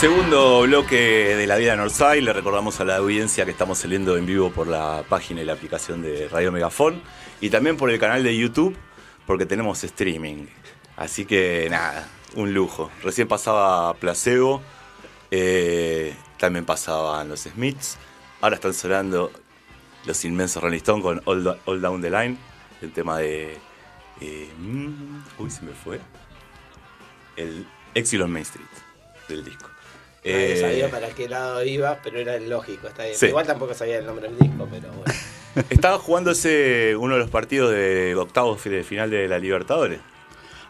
Segundo bloque de la vida Northside, le recordamos a la audiencia que estamos saliendo en vivo por la página y la aplicación de Radio Megafon y también por el canal de YouTube porque tenemos streaming. Así que nada, un lujo. Recién pasaba Placebo, eh, también pasaban los Smiths, ahora están sonando los inmensos Rolling con All, Down the Line, el tema de... eh, mm, uy, se me fue. El Exile on Main Street del disco. Nadie Eh, sabía para qué lado iba, pero era lógico, está bien. Sí. Igual tampoco sabía el nombre del disco, pero bueno. Estaba jugándose uno de los partidos de octavos de final de la Libertadores.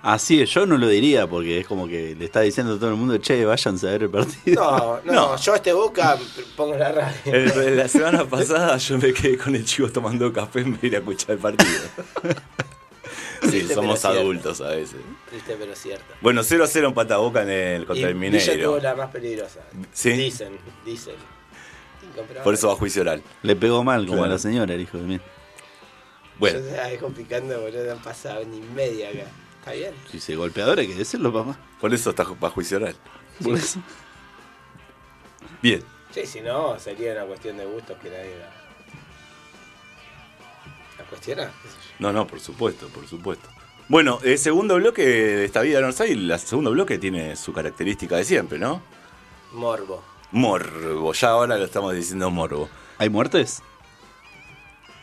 Así es, yo no lo diría porque es como que le está diciendo a todo el mundo, che, váyanse a ver el partido. No, no, No. yo este Boca pongo la radio. El- la semana pasada yo me quedé con el chico tomando café en vez de ir a escuchar el partido. Sí, Triste, somos cierto. adultos a veces. Triste, pero cierto. Bueno, 0 a 0 empata Boca en el, Y contra el Villa tuvo Mineiro. la más peligrosa. Sí. Dicen, dicen. Por eso va a juicio oral. Le pegó mal como Claro. a la señora, el hijo de mí. Bueno, Yo te dejo picando, boludo, no han pasado ni media acá. ¿Está bien? Si se golpeador hay que decirlo, papá. por eso está va a juicio oral. Por eso. Bien. Sí, si no, sería una cuestión de gustos que nadie la... ¿La cuestiona? ¿Qué sé yo? No, no, por supuesto, por supuesto. Bueno, el segundo bloque de esta vida Northside, el segundo bloque tiene su característica de siempre, ¿no? Morbo. Morbo, ya ahora lo estamos diciendo morbo. ¿Hay muertes?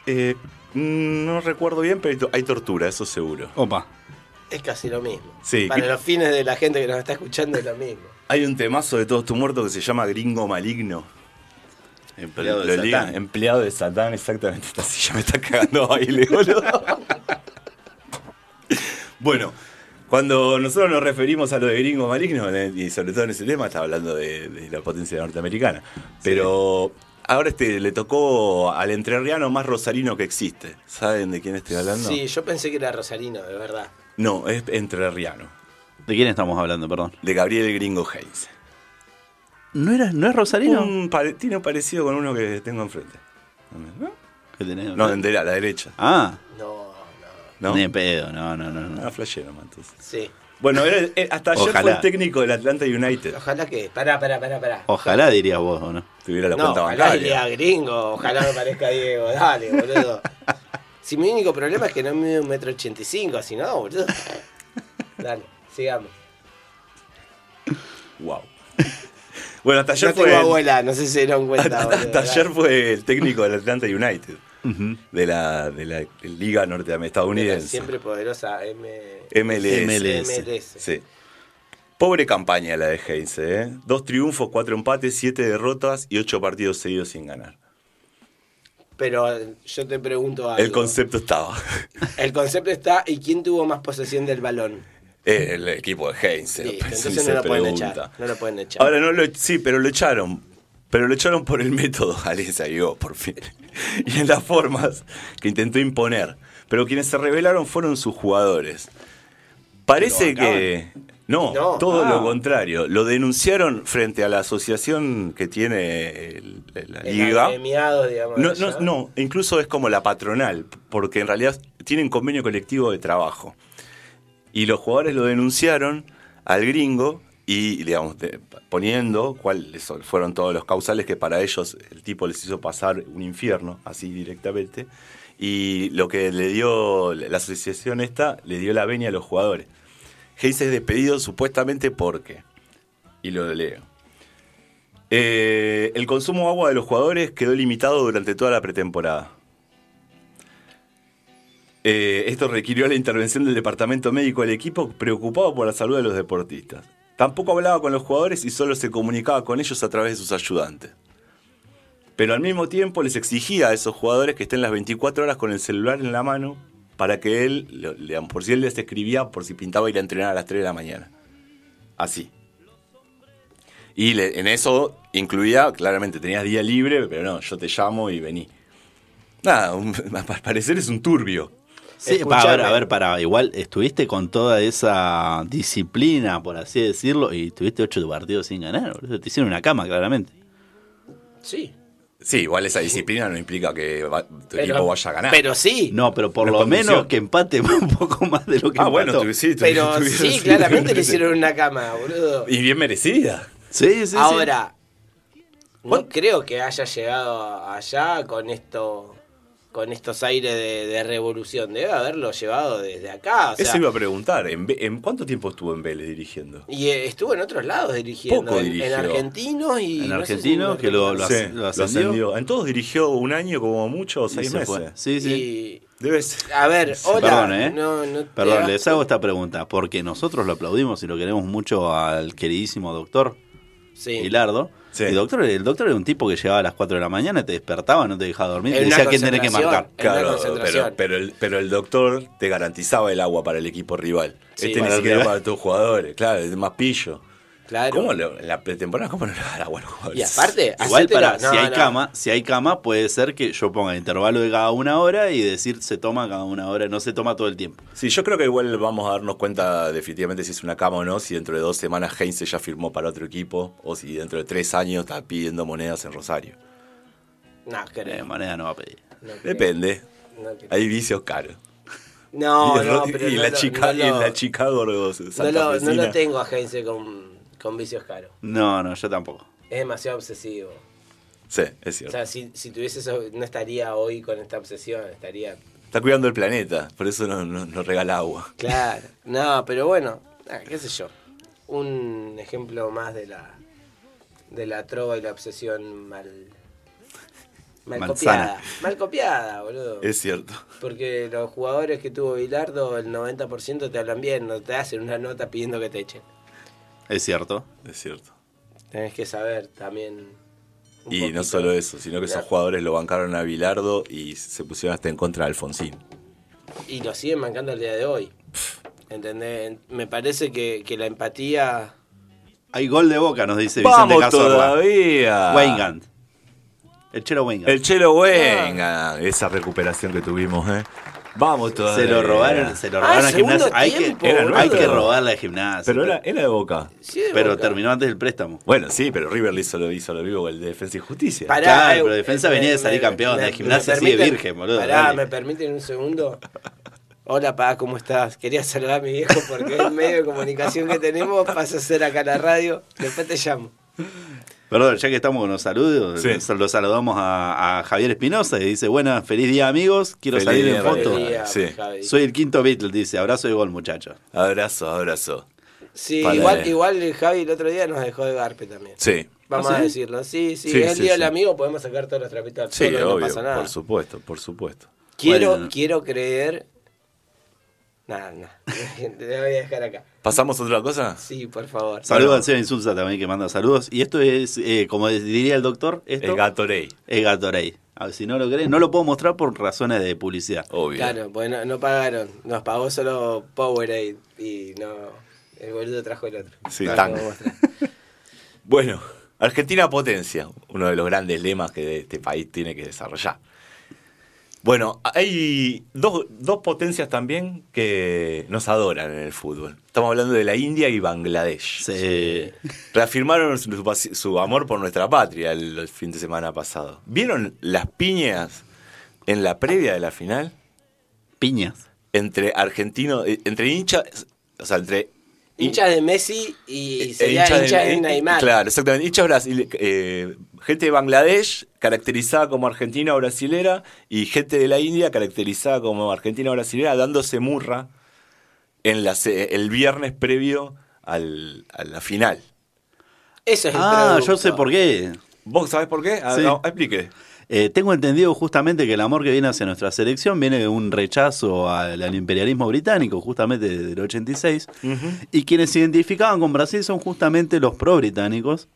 Eh, mm, no recuerdo bien, pero hay to- hay tortura, eso seguro. Opa. Es casi lo mismo. Sí, Para ¿qué- los fines de la gente que nos está escuchando es lo mismo. Hay un temazo de Todos tus muertos que se llama Gringo Maligno. Empleado de Satán. Empleado de Satán, exactamente. Esta silla me está cagando baile, boludo. bueno, cuando nosotros nos referimos a lo de Gringo Maligno, eh, y sobre todo en ese tema, está hablando de, de la potencia norteamericana. Pero ahora este le tocó al entrerriano más rosarino que existe. ¿Saben de quién estoy hablando? Sí, yo pensé que era Rosarino, de verdad. No, es entrerriano. ¿De quién estamos hablando, perdón? De Gabriel Gringo Hayes. ¿No, era, no es Rosarino? Un pare- tiene un parecido con uno que tengo enfrente. ¿No? ¿Qué tenés? No, de la, a la derecha. Ah, No, no. ¿No? ni de pedo, no, no, no. no. Ah, flashé nomás, entonces. Sí. Bueno, era- eh, hasta ayer fue Ojalá. el técnico del Atlanta United. Ojalá que. Pará, pará, pará, pará. Ojalá dirías vos, ¿o no? Tuviera la no, cuenta ojalá bancaria. diría gringo, ojalá me parezca Diego, dale, boludo. Si mi único problema es que no mide un metro ochenta y cinco, si no, boludo. Dale, sigamos. Wow. Bueno, hasta ayer No fue. tengo el- abuela, no sé si se dieron cuenta, hasta, boludo. hasta ayer fue el técnico del Atlanta United. De la, de la Liga Norteamericana estadounidense. Siempre poderosa M... MLS. MLS. MLS. Sí. Pobre campaña la de Heinze, ¿eh? Dos triunfos, cuatro empates, siete derrotas y ocho partidos seguidos sin ganar. Pero yo te pregunto algo. El concepto estaba. El concepto está, ¿y quién tuvo más posesión del balón? El equipo de Heinze. Listo, eso entonces se no lo pueden echar. No lo pueden echar. Ahora no lo sí, pero lo echaron. Pero lo echaron por el método, Alicia Guió, por fin. Y en las formas que intentó imponer. Pero quienes se rebelaron fueron sus jugadores. Parece Que. No, No. todo Ah. lo contrario. Lo denunciaron frente a la asociación que tiene el- la El liga. digamos, No, no, no, incluso es como la patronal, porque en realidad tienen convenio colectivo de trabajo. Y los jugadores lo denunciaron al gringo y, digamos, poniendo cuáles fueron todos los causales que para ellos el tipo les hizo pasar un infierno, así directamente. Y lo que le dio la asociación esta, le dio la veña a los jugadores. Hayes es despedido supuestamente porque, y lo leo, eh, el consumo de agua de los jugadores quedó limitado durante toda la pretemporada. Eh, esto requirió la intervención del departamento médico del equipo preocupado por la salud de los deportistas. Tampoco hablaba con los jugadores y solo se comunicaba con ellos a través de sus ayudantes. Pero al mismo tiempo les exigía a esos jugadores que estén las 24 horas con el celular en la mano para que él, por si él les escribía, por si pintaba ir a entrenar a las 3 de la mañana. Así. Y en eso incluía, claramente, tenías día libre, pero no, yo te llamo y vení. Nada, al parecer es un turbio. Sí, para, a ver, a ver, para, igual estuviste con toda esa disciplina, por así decirlo, y tuviste ocho partidos sin ganar, boludo. Te hicieron una cama, claramente. Sí. Sí, igual esa disciplina no implica que va- tu Pero- equipo vaya a ganar. Pero sí. No, pero por lo menos que empate un poco más de lo que ah, bueno, empató. tu- sí, tu- pero tuvieron- sí, claramente le hicieron una cama, boludo. Y bien merecida. Sí, sí, sí. Ahora, no ¿Cuán- creo que haya llegado allá con esto con estos aires de, de revolución. Debe haberlo llevado desde acá. o sea, Eso iba a preguntar. ¿En, Ve- en cuánto tiempo estuvo en Vélez dirigiendo? Y eh, estuvo en otros lados dirigiendo. Poco en, dirigió. en argentinos y. En no sé argentino, si que lo- norteamericanos. lo Sí, lo ascendió. En todos dirigió un año como mucho o seis se meses. fue. Sí, sí. Y, Debe ser. a ver, hola. Perdón, ¿eh? no- no te Perdón, hagas- les hago esta pregunta, porque nosotros lo aplaudimos y lo queremos mucho al queridísimo doctor Sí. Hilardo. Sí. El, doctor, el doctor era un tipo que llegaba a las 4 de la mañana, te despertaba, no te dejaba dormir, te decía quién tenés que marcar. Claro, pero, pero, el, pero el doctor te garantizaba el agua para el equipo rival. Sí, este ni siquiera para tus jugadores, claro, es más pillo. Claro. ¿Cómo lo- en la pretemporada cómo no le va a dar agua a los jugadores? Y aparte, Igual para, no, si hay no. cama, si hay cama, puede ser que yo ponga el intervalo de cada una hora y decir se toma cada una hora, no se toma todo el tiempo. Sí, yo creo que igual vamos a darnos cuenta definitivamente si es una cama o no, si dentro de dos semanas Heinze ya firmó para otro equipo o si dentro de tres años está pidiendo monedas en Rosario. No, Eh, creo. moneda no va a pedir. no. Depende, hay vicios caros. no, y, no, pero y no la chica, no y la Chicago no lo, no lo tengo a Heinze con, con vicios caros. No, no, yo tampoco. Es demasiado obsesivo. Sí, es O cierto. sea, si, si tuviese eso, no estaría hoy con esta obsesión, estaría... Está cuidando el planeta, por eso no, no- no regala agua. Claro. No, pero bueno, ah, qué sé yo. Un ejemplo más de la de la trova y la obsesión mal mal copiada. Mal copiada, boludo. Es cierto. Porque los jugadores que tuvo Bilardo, el 90% te hablan bien, no te hacen una nota pidiendo que te echen. Es cierto. Es cierto. Tenés que saber también. Y no solo eso, sino que esos jugadores lo bancaron a Bilardo y se pusieron hasta en contra de Alfonsín. Y lo siguen mancando al día de hoy. ¿Entendés? Me parece que, que la empatía. Hay gol de boca, nos dice Vicente ¡Vamos Cazorla. todavía! Weingand. El Chelo Weingand. El Chelo Wenga. Esa recuperación que tuvimos, ¿eh? Vamos todavía. Se lo robaron, se lo Ah, robaron al segundo gimnasia. Hay que, era- hay que robarle al gimnasio. Pero era, era de Boca. Sí, de pero Boca. terminó antes del préstamo. Bueno, sí, pero River le hizo lo, hizo lo vivo el de Defensa y Justicia. Pará, Claro, eh, pero Defensa venía de salir campeón, la gimnasia sigue virgen, boludo, Pará, dale. ¿me permiten un segundo? Hola, pa, ¿cómo estás? Quería saludar a mi viejo porque el medio de comunicación que tenemos pasa a ser acá la radio. Después te llamo. Perdón, ya que estamos con los saludos, Sí. los- saludamos a, a Javier Espinosa y dice, buenas, feliz día amigos, quiero Feliz salir día, en foto. Día, Sí. Soy el quinto Beatle, dice, abrazo de gol muchachos. Abrazo, abrazo. Sí, Para- igual, igual el Javi el otro día nos dejó de garpe también. Sí. Vamos ¿Ah, a decirlo. Sí, sí, Sí, es el sí, día del amigo, podemos sacar todos los trapitos al Sí, no pasa nada. Por supuesto, por supuesto. Quiero, Bueno. quiero creer. Nada, nada. Te voy a dejar acá. ¿Pasamos a otra cosa? Sí, por favor. Saludos Bueno. al señor Insulza también que manda saludos. Y esto es, eh, como diría el doctor, esto El Gatorade. es Gatorade. A ver, si no lo creen, no lo puedo mostrar por razones de publicidad. Obvio. Claro, pues no, no pagaron. Nos pagó solo Powerade y no. El boludo trajo el otro. Sí, No tan. Bueno, Argentina potencia, uno de los grandes lemas que este país tiene que desarrollar. Bueno, hay dos, dos potencias también que nos adoran en el fútbol. Estamos hablando de la India y Bangladesh. Se- Reafirmaron su, amor por nuestra patria el, el fin de semana pasado. ¿Vieron las piñas en la previa de la final? Piñas. Entre argentinos, eh, entre hinchas, o sea, entre Hinchas de Messi y Eh, sería hinchas hinchas de, eh, Neymar. Claro, exactamente. Hinchas Brasil, eh, gente de Bangladesh caracterizada como argentina o brasilera y gente de la India caracterizada como argentina o brasilera dándose murra en la, se- el viernes previo al- a la final. Eso es el Ah, yo sé por qué. ¿Vos sabés por qué? Ah, Sí. no, explique. Eh, tengo entendido justamente que el amor que viene hacia nuestra selección viene de un rechazo al, al imperialismo británico, justamente desde el 86. Y quienes se identificaban con Brasil son justamente los pro-británicos,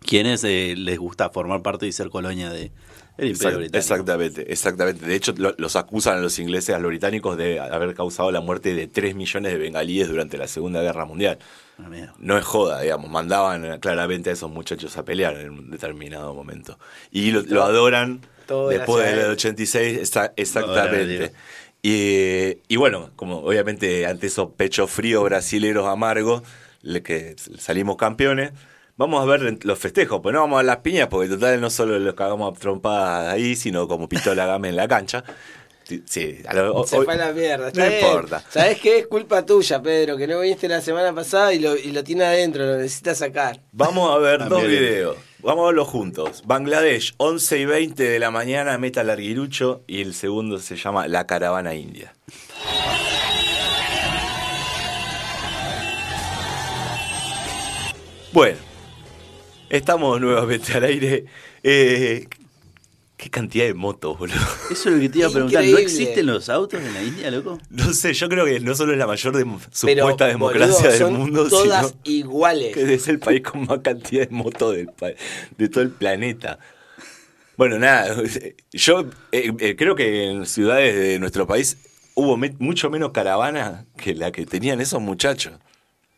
quienes eh, les gusta formar parte y ser colonia de, del imperio Exact- británico. exactamente, exactamente. De hecho, lo- los acusan a los ingleses, a los británicos, de haber causado la muerte de 3 millones de bengalíes durante la Segunda Guerra Mundial. Mierda. No es joda, digamos, mandaban claramente a esos muchachos a pelear en un determinado momento. Y lo, lo adoran todo después del él. 86, exa- Ahora, exactamente. Y, y bueno, como obviamente ante esos pechos fríos brasileros amargos, le- que salimos campeones, vamos a ver los festejos, pues no vamos a ver las piñas, porque total no solo los cagamos a trompadas ahí, sino como pistola game en la cancha. Sí, a lo- Se hoy- fue a la mierda. No importa. ¿Sabés qué? Es culpa tuya, Pedro, que no viniste la semana pasada y lo, y lo tiene adentro, lo necesitas sacar. Vamos a ver dos videos. Vamos a verlos juntos. Bangladesh, 11 y 20 de la mañana, meta larguirucho. Y el segundo se llama La Caravana India. Bueno, estamos nuevamente al aire. Eh, ¿Qué cantidad de motos, boludo? Eso es lo que te iba a preguntar. ¿No existen los autos en la India, loco? No sé, yo creo que no solo es la mayor de- Pero, supuesta democracia boludo, del son mundo, todas sino iguales. que es el país con más cantidad de motos del de todo el planeta. Bueno, nada, yo eh, eh, creo que en ciudades de nuestro país hubo me- mucho menos caravana que la que tenían esos muchachos.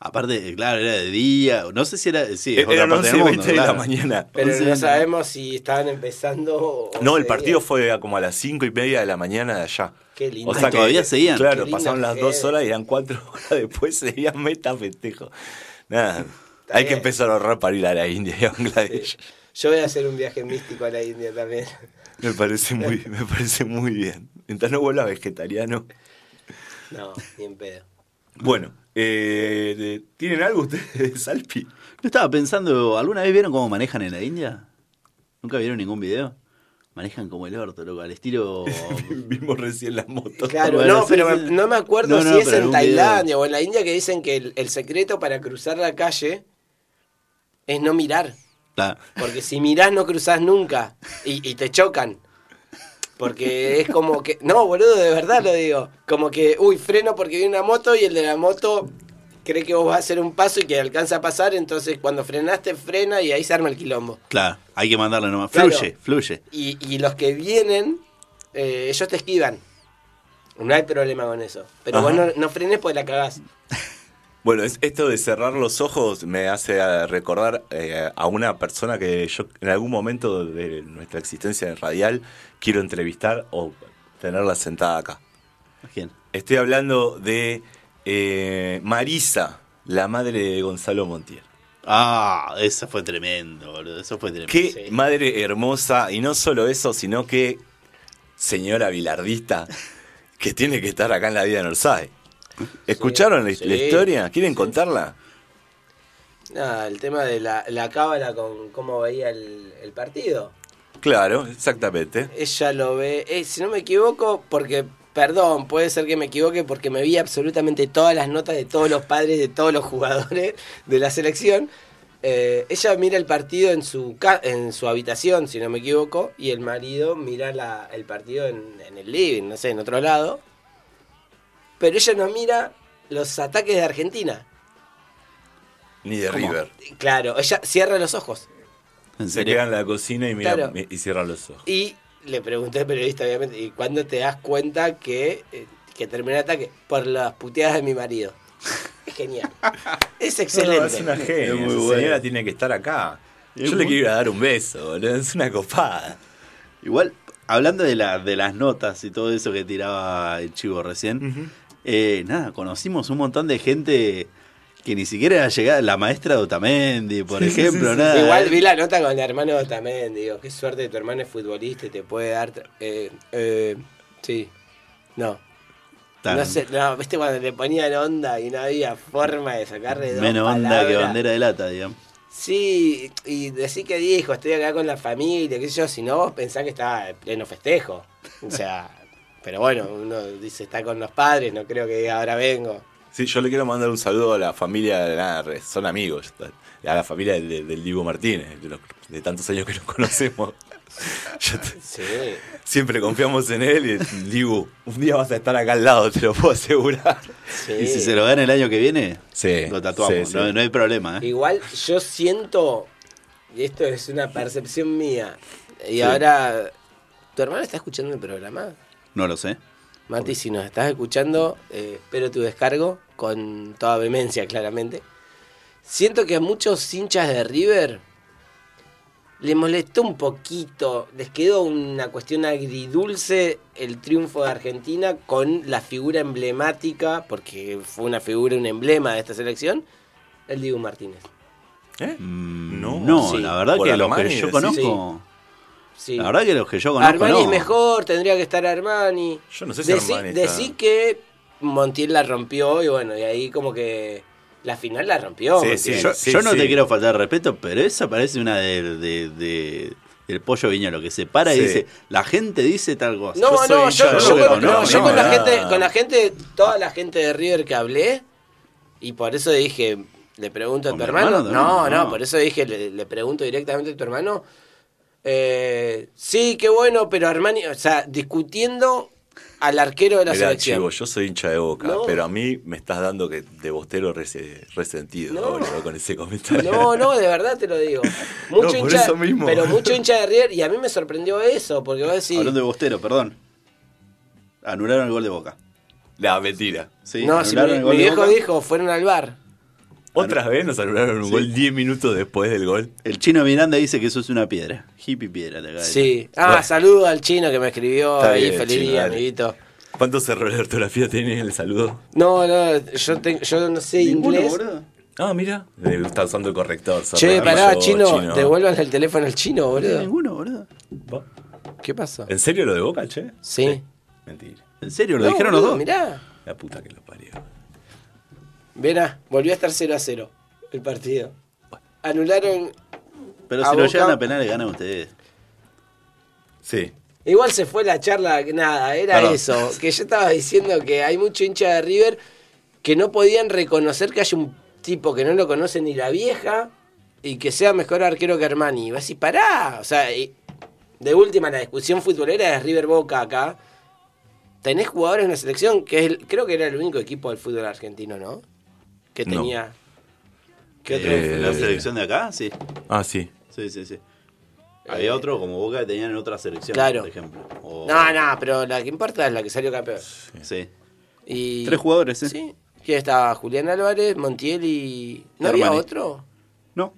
Aparte, claro, era de día. No sé si era. Sí, es Eh, otra Eran parte 11 del y mundo, 20 de la mañana. Pero no sabemos si estaban empezando No, el partido fue a como a las 5 y media de la mañana de allá. Qué lindo. O sea todavía seguían. Claro, pasaron las dos horas y eran cuatro horas después, seguían meta festejo. Nada, hay que empezar a ahorrar para ir a la India y a Bangladesh. Yo voy a hacer un viaje místico a la India también. Me parece muy, me parece muy bien. Mientras no vuelva vegetariano. No, ni en pedo. Bueno, eh, ¿tienen algo ustedes de Salpi? Yo estaba pensando, ¿alguna vez vieron cómo manejan en la India? ¿Nunca vieron ningún video? Manejan como el orto, loco, al estilo... Vimos recién las motos. Claro, Bueno, no, pero me- no me acuerdo No, no, si es en Tailandia o en la India que dicen que el, el secreto para cruzar la calle es no mirar. Claro. Porque si mirás no cruzás nunca y, y te chocan. Porque es como que... No, boludo, de verdad lo digo. Como que, uy, freno porque viene una moto y el de la moto cree que vos vas a hacer un paso y que alcanza a pasar, entonces cuando frenaste frena y ahí se arma el quilombo. Claro, hay que mandarle nomás. Claro. Fluye, fluye. Y, y los que vienen, eh, ellos te esquivan. No hay problema con eso. Pero Ajá. vos no, no frenes porque la cagás. Bueno, es- esto de cerrar los ojos me hace eh, recordar eh, a una persona que yo en algún momento de nuestra existencia radial quiero entrevistar o tenerla sentada acá. ¿A quién? Estoy hablando de eh, Marisa, la madre de Gonzalo Montiel. Ah, eso fue tremendo, boludo. Eso fue tremendo. Qué Sí. madre hermosa, y no solo eso, sino que señora bilardista que tiene que estar acá en la vida de Norsay. ¿Escucharon la, sí, la historia? ¿Quieren sí. contarla? Nada, el tema de la, la cábala con cómo veía el, el partido. Claro, exactamente. Ella lo ve, eh, si no me equivoco, porque, perdón, puede ser que me equivoque porque me vi absolutamente todas las notas de todos los padres de todos los jugadores de la selección. Eh, ella mira el partido en su, ca- en su habitación, si no me equivoco, y el marido mira la- el partido en, en el living, no sé, en otro lado. Pero ella no mira los ataques de Argentina. Ni de ¿Cómo? River. Claro, ella cierra los ojos. ¿En Se queda en la cocina y, mira, Claro. y cierra los ojos. Y le pregunté al periodista, obviamente, ¿y cuándo te das cuenta que, eh, que terminó el ataque? Por las puteadas de mi marido. Es genial. Es No, excelente. es una genia. Es muy señora tiene que estar acá. Es Yo le muy- quiero ir a dar un beso, boludo. Es una copada. Igual, hablando de, la, de las notas y todo eso que tiraba el chivo recién, eh, nada, conocimos un montón de gente que ni siquiera era llegada, la maestra de Otamendi, por Sí, ejemplo, sí, sí. nada. Igual eh. vi la nota con el hermano también, digo, qué suerte tu hermano es futbolista y te puede dar... Eh, eh, sí, no. Tan- No sé, no, viste cuando le ponían onda y no había forma de sacarle dos Menos onda que bandera de lata, digamos. Sí, y decir que dijo, estoy acá con la familia, qué sé yo, si no vos pensás que estaba en pleno festejo. O sea, pero bueno, uno dice está con los padres, no creo que diga ahora vengo. Sí, yo le quiero mandar un saludo a la familia, nada, son amigos, a la familia del, del- Diego Martínez, de, los- de tantos años que nos conocemos. Yo te- Sí. siempre confiamos en él y Dibu, un día vas a estar acá al lado, te lo puedo asegurar. sí. Y si se lo dan el año que viene, Sí, lo tatuamos, sí, sí. No, no hay problema. ¿eh? Igual yo siento, y esto es una percepción mía, y Sí. ahora, ¿tu hermano está escuchando el programa? No lo sé. Mati, si nos estás escuchando, eh, espero tu descargo con toda vehemencia, claramente. Siento que a muchos hinchas de River le molestó un poquito, les quedó una cuestión agridulce el triunfo de Argentina con la figura emblemática, porque fue una figura, un emblema de esta selección, el Diego Martínez. ¿Eh? Mm, No. No, Sí. la verdad Por que los que yo conozco. Sí. La verdad que los que yo conozco Armani no. es mejor, tendría que estar Armani. Yo no sé si Decí, Armani está- decí que Montiel la rompió y bueno, y ahí como que la final la rompió. Sí, Montiel. sí, Yo, Sí, yo no sí. te quiero faltar respeto, pero esa parece una de, de- de- del pollo viñolo que se para y dice, la gente dice tal cosa. No, Yo no, yo, con, no, no, yo no, con la gente, con la gente, toda la gente de River que hablé, y por eso dije, le pregunto a ¿Con tu hermano. hermano? No, no, No. por eso dije, le, le pregunto directamente a tu hermano. Eh, sí, qué bueno, pero Armani, o sea, discutiendo al arquero de la Mirá, selección. chivo, yo soy hincha de boca, No. pero a mí me estás dando que de bostero rese- resentido No. ahora, con ese comentario. No, no, de verdad te lo digo. Mucho No, por hincha, eso mismo. pero mucho hincha de River y a mí me sorprendió eso, porque vos decís, Hablando de Bostero, perdón. Anularon el gol de Boca. La mentira. Sí, no, si mi, mi viejo dijo, fueron al bar. Otra vez nos anularon un Sí. gol 10 minutos después del gol. El chino Miranda dice que eso es una piedra. Hippie piedra, te acaba de decir. Sí. Ah, Bueno. saludo al chino que me escribió Está ahí, bien, feliz chino, día, dale. amiguito. ¿Cuántos errores de ortografía tiene el saludo? No, no, yo, te- yo no sé ¿Ninguno, inglés. boludo? Ah, mira. Le está usando el corrector. Che, pará, yo, chino, devuelvan el teléfono al chino, No, boludo. ninguno, boludo. ¿Qué pasó? ¿En serio lo de Boca, che? Sí. Mentira. ¿En serio? ¿Lo No, dijeron los dos? Mirá. La puta que lo parió. Verá, volvió a estar 0 a 0 el partido. Anularon. Pero A si lo Boca- llevan a penales, ganan ustedes. Sí. Igual se fue la charla, nada, era Perdón. eso. Que yo estaba diciendo que hay mucho hincha de River que no podían reconocer que hay un tipo que no lo conoce ni la vieja y que sea mejor arquero que Armani. Y vas a decir, pará. O sea, y- de última, la discusión futbolera es River Boca acá. Tenés jugadores en la selección, que es el- creo que era el único equipo del fútbol argentino, ¿no? Que No. tenía. ¿Qué otro Eh, ¿La selección de acá? Sí. Ah, sí. Sí, sí, sí. Había otro como Boca que tenían en otra selección, Claro. por ejemplo. O- No, no, pero la que importa es la que salió campeón. Sí. Y... Tres jugadores, ¿eh? Sí. ¿Quién estaba? Julián Álvarez, Montiel y. ¿No había Armani. otro? No.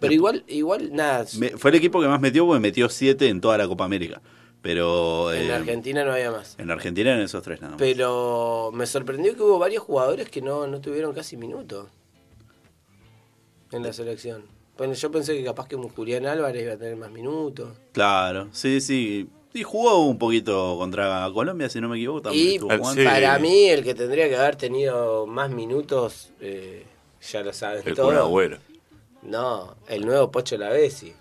Pero igual, igual, nada. Me- fue el equipo que más metió porque metió siete en toda la Copa América. Pero en eh, Argentina no había más. en Argentina eran esos tres nada más. Pero me sorprendió que hubo varios jugadores que no, no tuvieron casi minutos en la selección. Bueno, yo pensé que capaz que Julián Álvarez iba a tener más minutos. Claro, sí, sí. Y jugó un poquito contra Colombia, si no me equivoco. También Y sí. para mí, el que tendría que haber tenido más minutos, eh, ya lo saben El todos. No, el nuevo Pocho Lavesi.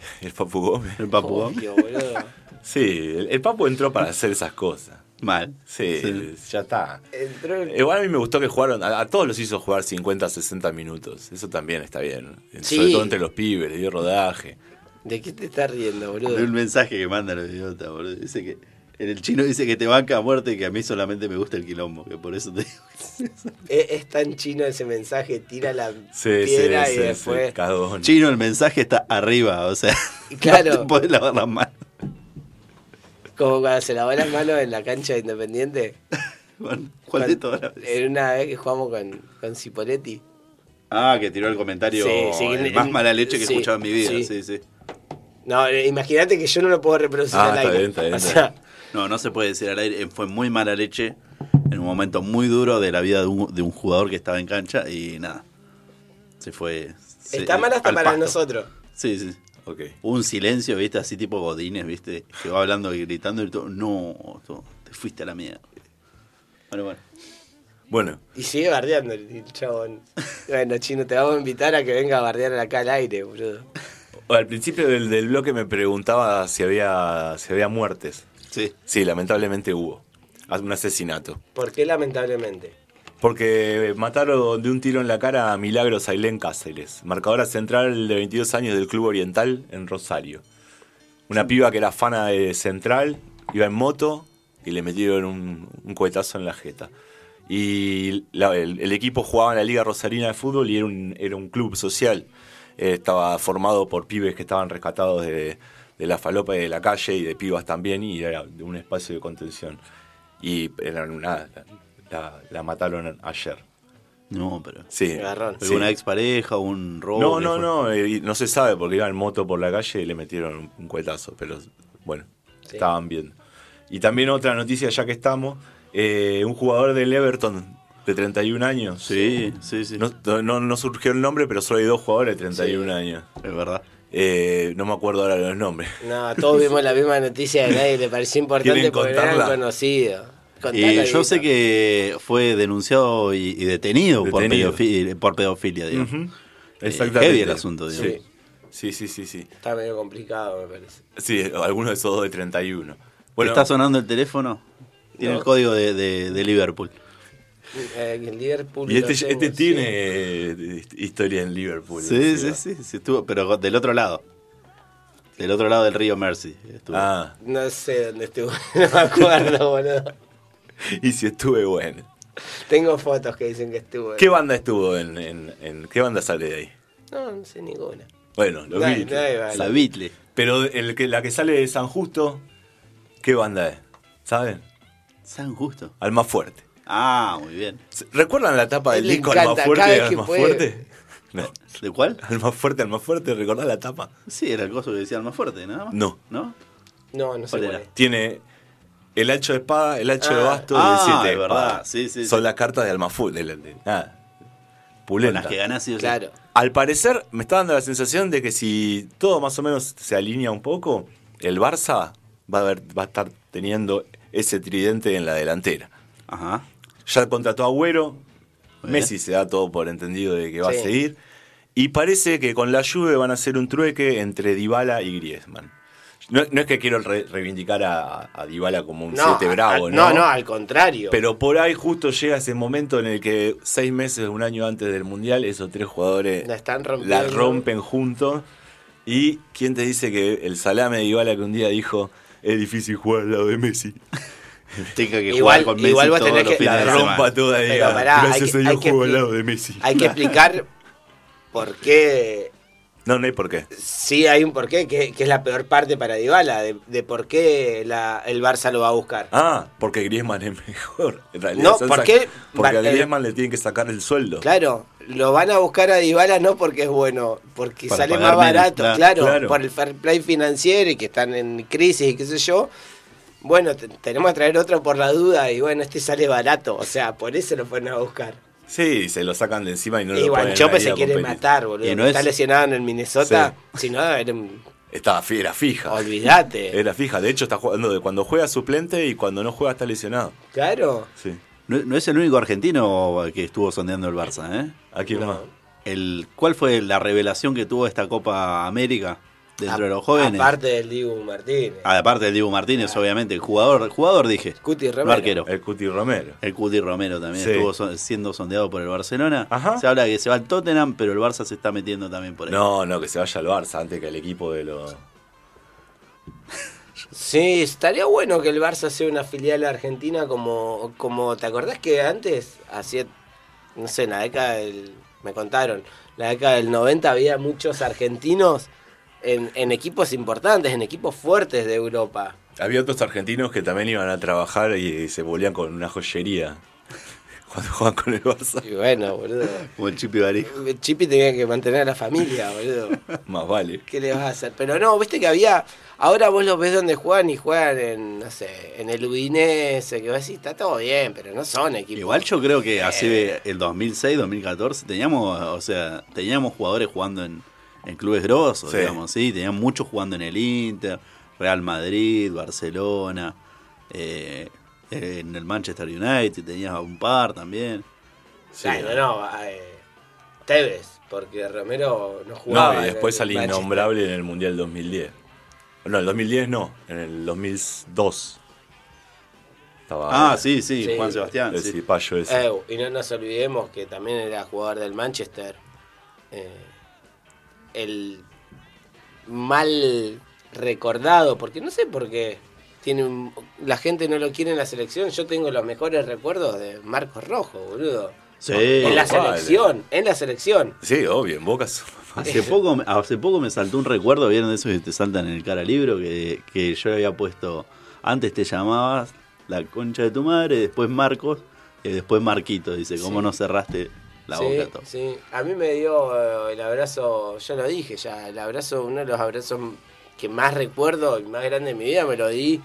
El Papu Gómez. El Papu Gómez. Sí, el, el Papu entró para hacer esas cosas. Mal. Sí, Sí. ya está. Entró el- Igual a mí me gustó que jugaron, a, a todos los hizo jugar 50, 60 minutos. Eso también está bien. Sí. Sobre todo entre los pibes, le dio rodaje. ¿De qué te estás riendo, boludo? De un mensaje que mandan los idiotas, boludo. Dice que. En el chino dice que te banca a muerte y que a mí solamente me gusta el quilombo, que por eso te digo. Es, es tan chino ese mensaje, tira la Sí, piedra sí, y sí, después. sí, cagón. Chino, el mensaje está arriba, o sea. Claro. No te podés lavar las manos. Como cuando se lavó las manos en la cancha de Independiente. Bueno, ¿Cuál de todas las veces? En una vez que jugamos con, con Cipoletti. Ah, que tiró el comentario Sí, sí, el en- más mala leche que he escuchado en mi vida. sí. Sí, sí. No, imagínate que yo no lo puedo reproducir Ah, al está aire. bien, está bien, O está sea, No, no se puede decir al aire. Fue muy mala leche en un momento muy duro de la vida de un, de un jugador que estaba en cancha y nada. Se fue. se- está mal hasta para pasto. nosotros. Sí, sí. Ok. Hubo un silencio, viste, así tipo Godines, viste, que va hablando y gritando y todo. No, todo, te fuiste a la mierda. Bueno, bueno. Bueno, Y sigue bardeando el, el chabón. Bueno, chino, te vamos a invitar a que venga a bardear acá al aire, boludo. al principio del, del bloque me preguntaba si había, si había muertes. Sí. Sí, lamentablemente hubo. Un asesinato. ¿Por qué lamentablemente? Porque mataron de un tiro en la cara a Milagros Ailén Cáceres, marcadora central de 22 años del Club Oriental en Rosario. Una piba que era fana de Central, iba en moto y le metieron un, un cohetazo en la jeta. Y la- el, el equipo jugaba en la Liga Rosarina de Fútbol y era un, era un club social. Eh, estaba formado por pibes que estaban rescatados de, de la falopa y de la calle y de pibas también y era de un espacio de contención. Y eran una, la, la mataron ayer. No, pero. Sí. ¿Fue sí. una expareja, un robo? No, ¿Qué no, fue? no, eh, y no se sabe porque iba en moto por la calle y le metieron un, un cuetazo, pero bueno, Sí. estaban viendo. Y también otra noticia, ya que estamos, eh, un jugador del Everton de 31 años. Sí, sí, sí. No, no, no surgió el nombre, pero solo hay dos jugadores de 31 años. Es verdad. Eh, no me acuerdo ahora los nombres. No, todos vimos la misma noticia de nadie le pareció importante ¿Quieren porque conocidos. Y Contala, yo sé que fue denunciado y, y detenido, Por, Detenido. pedofi- por pedofilia, digamos. Eh, Exactamente. heavy el asunto, digamos. Sí. Sí, sí, sí, sí. Está medio complicado, me parece. Sí, alguno de esos dos de 31. Bueno, ¿Está sonando el teléfono? Tiene No. el código de, de- de Liverpool. Eh, el Liverpool y este, tengo, este tiene eh, historia en Liverpool. Sí, sí, sí, sí, estuvo, pero del otro lado. Del otro lado del río Mercy. estuvo. Ah, No sé dónde estuvo, no me acuerdo, boludo. y si estuve bueno. Tengo fotos que dicen que estuvo. ¿Qué banda estuvo en, en- en- ¿Qué banda sale de ahí? No, no sé ninguna. Bueno, los Nadie- Beatles. nadie va a- La Beatle. Pero el que, la que sale de San Justo, ¿qué banda es? ¿Saben? San Justo. Alma Fuerte. Ah, muy bien. ¿Recuerdan la tapa del disco Alma Fuerte que Alma puede. Fuerte? No. ¿De cuál? Alma Fuerte, Alma Fuerte, ¿recordás la tapa? Sí, era el coso que decía más fuerte, nada más. No. ¿No? No, no sé ¿Cuál era? Tiene el hacho de espada, el hacho de Ah. basto y Ah, el siete de verdad. Sí, sí, Son sí. las cartas de Alma Fuerte. de- de- Nada. Con Pulenta. las que ganás sí o sí. Claro. Al parecer, me está dando la sensación de que si todo más o menos se alinea un poco, el Barça va a, ver- va a estar teniendo ese tridente en la delantera. Ajá. Ya contrató a Agüero, Messi se da todo por entendido de que va Sí. a seguir. Y parece que con la Juve van a hacer un trueque entre Dybala y Griezmann. No, no es que quiero re- reivindicar a, a Dybala como un No, siete bravo, al- ¿no? no, no, al contrario. Pero por ahí justo llega ese momento en el que seis meses, un año antes del Mundial, esos tres jugadores La están rompiendo. la rompen juntos. ¿Y quién te dice que el salame de Dybala que un día dijo es difícil jugar al lado de Messi? Tenga que Igual- jugar con Messi igual todos tenés los que- La rompa toda Pero pará, hay Gracias que- a Dios hay que al lado de Messi. Hay que explicar por qué. No, no hay por qué. Sí, hay un porqué, que, que es la peor parte para Dybala, de, de por qué la- el Barça lo va a buscar. Ah, porque Griezmann es mejor. En realidad, No, ¿por qué? Porque a Va- eh, Griezmann le tienen que sacar el sueldo. Claro, lo van a buscar a Dybala no porque es bueno, porque Para sale más menos, barato, claro. claro, Claro. por el fair play financiero y que están en crisis y qué sé yo. Bueno, te- tenemos que traer otro por la duda y bueno, este sale barato, o sea, por eso lo fueron a buscar. Sí, se lo sacan de encima y no y lo ponen Guanchope ahí se quiere matar, boludo. Y no Está es- lesionado en el Minnesota, si no, era un- Estaba fi- era fija. olvídate. Era fija. De hecho, está jugando de cuando juega suplente y cuando no juega está lesionado. Claro. Sí. No, no es el único argentino que estuvo sondeando el Barça, ¿eh? ¿A quién No. más? El, ¿Cuál fue la revelación que tuvo esta Copa América dentro de los jóvenes? Aparte del Dibu Martínez. Ah, aparte del Dibu Martínez, obviamente. El jugador, el jugador dije. Cuti Romero. arquero. El Cuti Romero. El Cuti Romero también Sí. estuvo son- siendo sondeado por el Barcelona. Ajá. Se habla que se va al Tottenham, pero el Barça se está metiendo también por ahí. No, no, que se vaya al Barça antes que el equipo de los. Sí, estaría bueno que el Barça sea una filial argentina como, como ¿te acordás que antes, hacía, no sé, en la década del, me contaron, la década del 90 había muchos argentinos en, en equipos importantes, en equipos fuertes de Europa. Había otros argentinos que también iban a trabajar y se volvían con una joyería cuando jugaban con el Barça. Y bueno, boludo. Como el Chipi Barí. El Chipi tenía que mantener a la familia, boludo. Más vale. ¿Qué le vas a hacer? Pero no, viste que había. Ahora vos los ves donde juegan y juegan en, no sé, en el Udinese, que vos decís, está todo bien, pero no son equipos. Igual yo creo que Eh. hace el 2006, 2014 teníamos, o sea, teníamos jugadores jugando en, en clubes grosos, Sí. digamos, sí, teníamos muchos jugando en el Inter, Real Madrid, Barcelona, eh, en el Manchester United tenías un par también. Sí. Ay, no, no, eh, Tevez, porque Romero no jugaba. No, y en después al innombrable en el Mundial 2010. No, el 2010 no, en el 2002. Estaba Ah, sí, sí, Sí. Juan Sebastián. el sí. ese. Eh, y no nos olvidemos que también era jugador del Manchester. Eh, el mal recordado, porque no sé por qué tiene un- la gente no lo quiere en la selección. Yo tengo los mejores recuerdos de Marcos Rojo, boludo. Sí. en la vale. selección, en la selección. Sí, obvio, en Boca. son- Hace poco, hace poco me saltó un recuerdo, ¿vieron de esos que te saltan en el cara libro? Que, que yo le había puesto, antes te llamabas la concha de tu madre, después Marcos, y después Marquito. Dice, ¿cómo Sí. no cerraste la sí, boca? todo? sí. A mí me dio eh, el abrazo, yo lo dije ya, el abrazo, uno de los abrazos que más recuerdo y más grande de mi vida, me lo di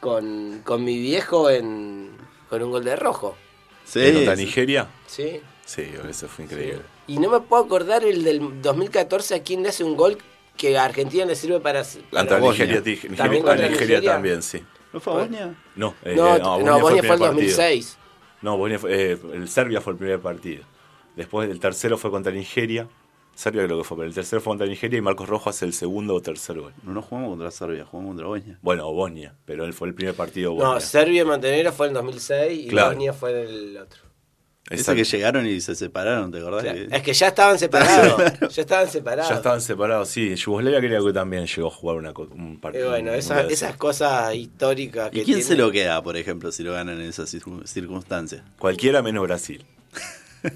con, con mi viejo en, con un gol de rojo. Sí, ¿En contra sí. Nigeria? Sí. Sí, eso fue increíble. Y no me puedo acordar el del 2014 a quién le hace un gol que a Argentina le sirve para. Para- Bosnia. Nigeria, dije- ¿También Nigeria, contra Nigeria Nigeria? también, sí. ¿No fue a Bosnia? No, eh, No, eh, no, Bosnia fue el el primer partido. 2006. No, Bosnia fue, eh, el Serbia fue el primer partido. Después el tercero fue contra Nigeria. Serbia creo que fue, pero el tercero fue contra Nigeria y Marcos Rojas el segundo o tercer gol. No, no jugamos contra Serbia, jugamos contra Bosnia. Bueno, Bosnia, pero él fue el primer partido No, Bosnia. Serbia y Montenegro fue en el 2006 y Claro. Bosnia fue en el otro. Exacto. que llegaron y se separaron, ¿te acordás? Claro. Que- Es que ya estaban separados. ya estaban separados. Ya estaban separados, sí. Yugoslavia creo que también llegó a jugar una, un Y partido. bueno, esa- mundial esas cosas históricas que ¿Y quién tiene- se lo queda, por ejemplo, si lo ganan en esas circun- circunstancias? Cualquiera menos Brasil.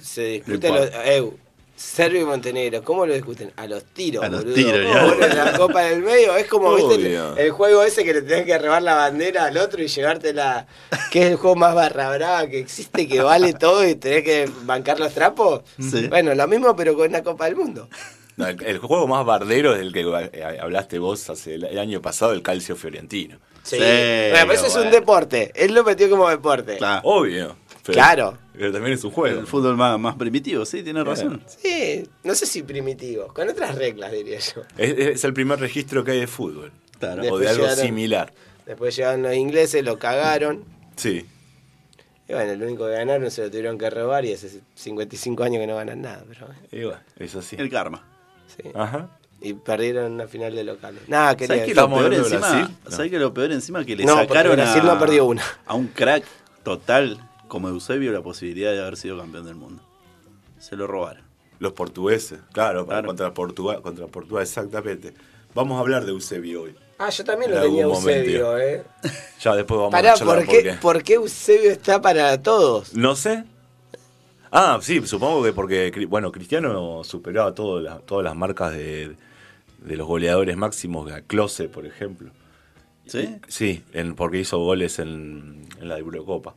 Se discute los, eh, Serbia y Montenegro, ¿cómo lo discuten? A los tiros, A los boludo. tiros, ¿Cómo ya. la copa del medio, es como ¿viste, el, juego ese que le tenés que arrebar la bandera al otro y llevártela, que es el juego más barra brava que existe, que vale todo y tenés que bancar los trapos. Sí. Bueno, lo mismo pero con una Copa del Mundo. No, el, el juego más bardero es el que eh, hablaste vos hace el, el año pasado, el calcio fiorentino. Sí. Sí, bueno, pero eso es un deporte. Él lo metió como deporte. Claro. Obvio. Pero- Claro. Pero también es un juego. El fútbol más, más primitivo, sí, tiene razón. Sí, no sé si primitivo, con otras reglas diría yo. Es, es el primer registro que hay de fútbol. Claro. O de algo llegaron- similar. Después llegaron los ingleses, lo cagaron. Sí. Y bueno, lo único que ganaron se lo tuvieron que robar y hace 55 años que no ganan nada. Pero, Y bueno, es así. El karma. sí. Ajá. Y perdieron una final de locales. Nada, quería ¿Sabes que, lo ¿Estamos peor encima? No. ¿sabés que lo peor encima que le No, sacaron Brasil a, no perdió una. a un crack total como Eusebio la posibilidad de haber sido campeón del mundo? Se lo robaron. Los portugueses, claro. Contra, Portugal, contra Portugal, exactamente. Vamos a hablar de Eusebio hoy. Ah, yo también En lo tenía Eusebio, momento. ¿eh? Ya después vamos Pará, a charlar ¿por por qué, qué. ¿por qué Eusebio está para todos? No sé. Ah, sí, supongo que porque, bueno, Cristiano superó a todas las, todas las marcas de, de los goleadores máximos, a Klose, por ejemplo. ¿Sí? Sí, en, porque hizo goles en, en la Eurocopa.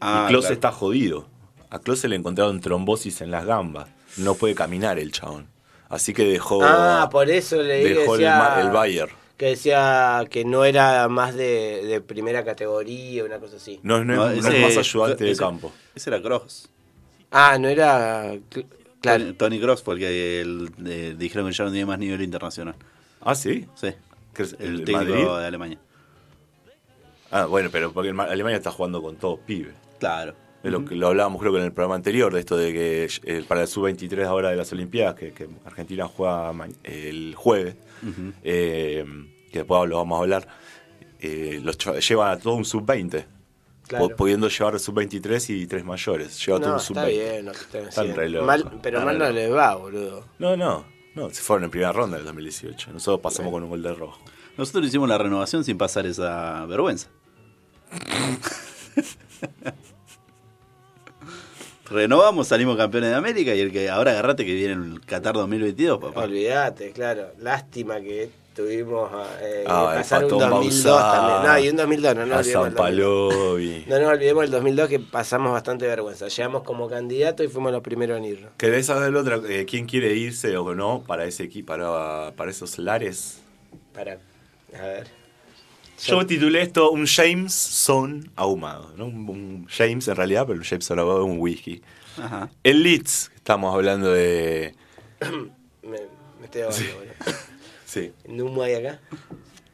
Ah, y Klose claro. está jodido. A Klose le encontraron trombosis en las gambas. No puede caminar el chabón. Así que dejó, Ah, por eso que dejó el, decía, ma- el Bayern. que decía que no era más de, de primera categoría, una cosa así. No, no, No, es- no ese- es más ayudante de campo. Ese era Cross. Ah, no era... cl- Claro. Tony, Tony Cross fue el que el- eh, dijeron que ya no tenía más nivel internacional. Ah, sí. Sí. ¿Que es El, el técnico Madrid? de Alemania. Ah, bueno, pero porque el Ma- Alemania está jugando con todos pibes. Claro. Es lo que lo hablábamos creo que en el programa anterior, de esto de que eh, para el sub-23 ahora de las Olimpiadas, que, que Argentina juega el jueves, eh, que después lo vamos a hablar, eh, los cha- lleva a todo un sub-20, Claro. po- pudiendo llevar sub-23 y tres mayores. Lleva todo No, un está sub-20. bien lo que están Están haciendo. re locos. Mal- pero mal no les va, boludo. No, no, no, se fueron en primera ronda del 2018. Nosotros pasamos con un gol de rojo. Nosotros hicimos la renovación sin pasar esa vergüenza. Renovamos, salimos campeones de América y el que ahora agarrate que viene el Qatar 2022, papá. Olvídate, claro. Lástima que tuvimos a eh, Ah, el pasar un Patón 2002 Bauzá. también. No, y un 2002, no, no a olvidemos San el 2002. Palovi. No nos olvidemos el 2002 que pasamos bastante vergüenza. Llegamos como candidato y fuimos los primeros en irnos. ¿Querés saber otra? eh, ¿Quién quiere irse o no para ese equipo, para, para esos lares? Para, a ver. Yo titulé esto un Jameson ahumado, ¿no? Un, un James en realidad, pero un Jameson ahumado es un whisky. Ajá. El Leeds, estamos hablando de... Me, me estoy ahogando, boludo. Sí. ¿En humo hay acá?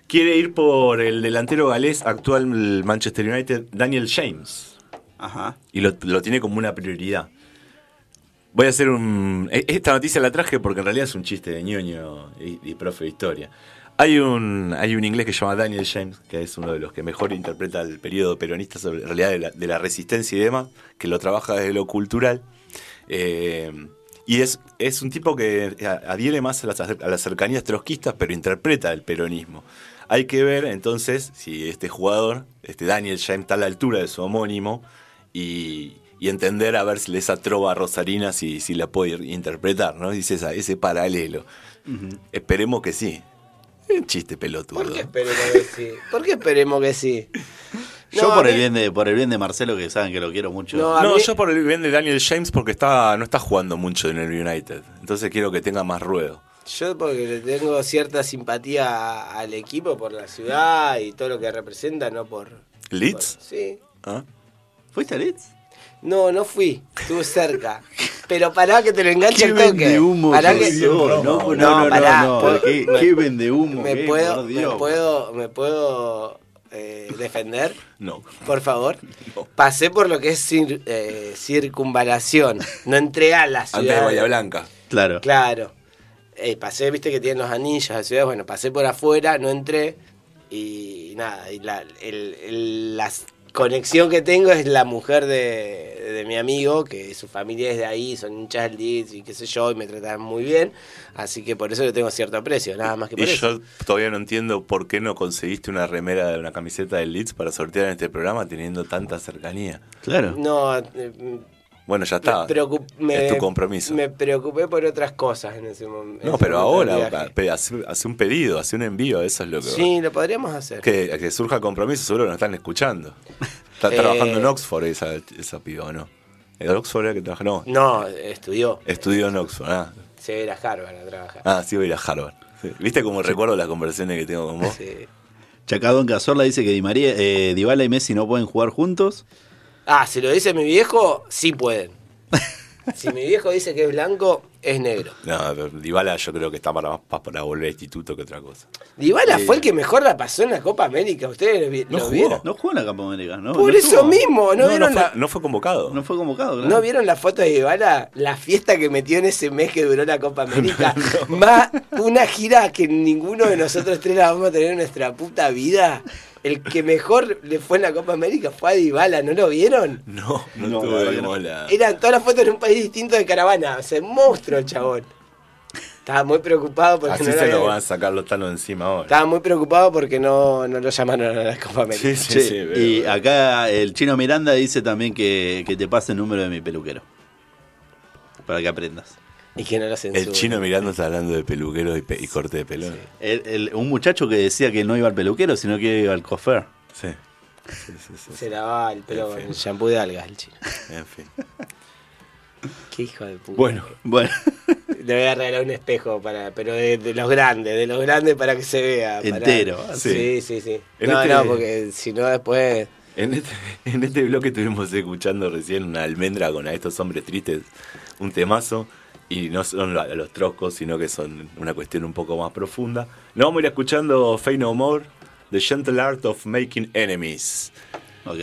Quiere ir por el delantero galés actual Manchester United, Daniel James. Ajá. Y lo, lo tiene como una prioridad. Voy a hacer un... e- Esta noticia la traje porque en realidad es un chiste de ñoño y, y profe de historia. Hay un, hay un inglés que se llama Daniel James, que es uno de los que mejor interpreta el periodo peronista, sobre, en realidad de la, de la resistencia y demás, que lo trabaja desde lo cultural. Eh, y es, es un tipo que adhiere más a las, a las cercanías trotskistas, pero interpreta el peronismo. Hay que ver entonces si este jugador, este Daniel James, está a la altura de su homónimo y, y entender a ver si esa trova rosarina si, si la puede interpretar, ¿no? Dice esa, ese paralelo. Esperemos que sí. Es un chiste pelotudo. ¿Por qué esperemos que sí? ¿Por qué esperemos que sí? Yo No, por a el mí- bien de por el bien de Marcelo que saben que lo quiero mucho. No, a No, mí- yo por el bien de Daniel James porque está, no está jugando mucho en el United. Entonces quiero que tenga más ruedo. Yo porque le tengo cierta simpatía a- al equipo por la ciudad y todo lo que representa, no por... ¿Leeds? por- sí. ¿Ah? ¿Fuiste a Leeds? No, no fui. Estuve cerca. Pero pará que te lo enganche ¿Qué el toque. vende humo? Pará que? No, no, no, no, pará, no. puedo- ¿Qué, qué vende humo? me ¿Qué? puedo, me puedo, me puedo eh, defender, No. por favor. No. Pasé por lo que es cir- eh, circunvalación. No entré a la ciudad. Antes de Bahía Blanca. Claro. Claro. Eh, pasé, viste que tienen los anillos de ciudad. Bueno, pasé por afuera, no entré. Y nada, y la, el- el- la conexión que tengo es la mujer de, de mi amigo, que su familia es de ahí, son hinchas del Leeds y qué sé yo, y me tratan muy bien. Así que por eso le tengo cierto aprecio, nada más que por Y eso. yo todavía no entiendo por qué no conseguiste una remera de una camiseta del Leeds para sortear en este programa teniendo tanta cercanía. Claro. No, eh, Bueno, ya está. me preocup- me- es tu compromiso. Me preocupé por otras cosas en ese momento. no, pero ahora, hace, un pedido, hace un envío, eso es lo que... Sí, lo podríamos hacer. Que, que surja compromiso, seguro nos están escuchando. Está Eh. trabajando en Oxford esa, esa piba, ¿o ¿no? ¿En Oxford era que trabaja? No, No, estudió. estudió en Oxford. Ah, Se va a ir a Harvard a trabajar. ah sí, voy a ir a Harvard. Sí. ¿Viste cómo recuerdo las conversaciones que tengo con vos? Sí. Chacadón Cazorla dice que Di María, eh, Dybala y Messi no pueden jugar juntos. Ah, si lo dice mi viejo, sí pueden. Si mi viejo dice que es blanco, es negro. No, pero Dybala yo creo que está para, más para volver a instituto que otra cosa. Dybala fue el que mejor la pasó en la Copa América. ¿Ustedes lo, No jugó. vieron? No jugó en la Copa América, ¿no? Por no eso mismo, ¿no, No, vieron no, la, fue, no fue convocado. No fue convocado, claro. ¿No vieron la foto de Dybala? La fiesta que metió en ese mes que duró la Copa América. Más una gira que ninguno de nosotros tres la vamos a tener en nuestra puta vida. El que mejor le fue en la Copa América fue a Dybala, ¿no lo vieron? No, no, No, tuve la verdad que no. bola. Eran todas las fotos en un país distinto de caravana. O sea, monstruo el chabón. Estaba muy preocupado porque Así no se lo van a sacar los talos encima ahora. Estaba muy preocupado porque no, no lo llamaron a la Copa América. Sí, sí, sí. pero- y acá el chino Miranda dice también que, que te pase el número de mi peluquero. Para que aprendas. Y que no lo censuren. El chino mirando está hablando de peluqueros y, pe- y corte de pelo. Sí. El- el- un muchacho que decía que no iba al peluquero, sino que iba al cofer. Sí. Sí, sí, sí. Se lavaba el pelo con En el fin. shampoo de algas, el chino. En fin. Qué hijo de puta. Bueno, Bueno, Le voy a regalar un espejo, para, pero de, de los grandes, de los grandes para que se vea. para- Entero, Sí, sí, sí. En No, este- no, porque si no después... en este, en este bloque estuvimos escuchando recién una almendra con a estos hombres tristes, un temazo, y no son los troscos, sino que son una cuestión un poco más profunda. Nos vamos a ir escuchando Fey No More, The Gentle Art of Making Enemies. ok.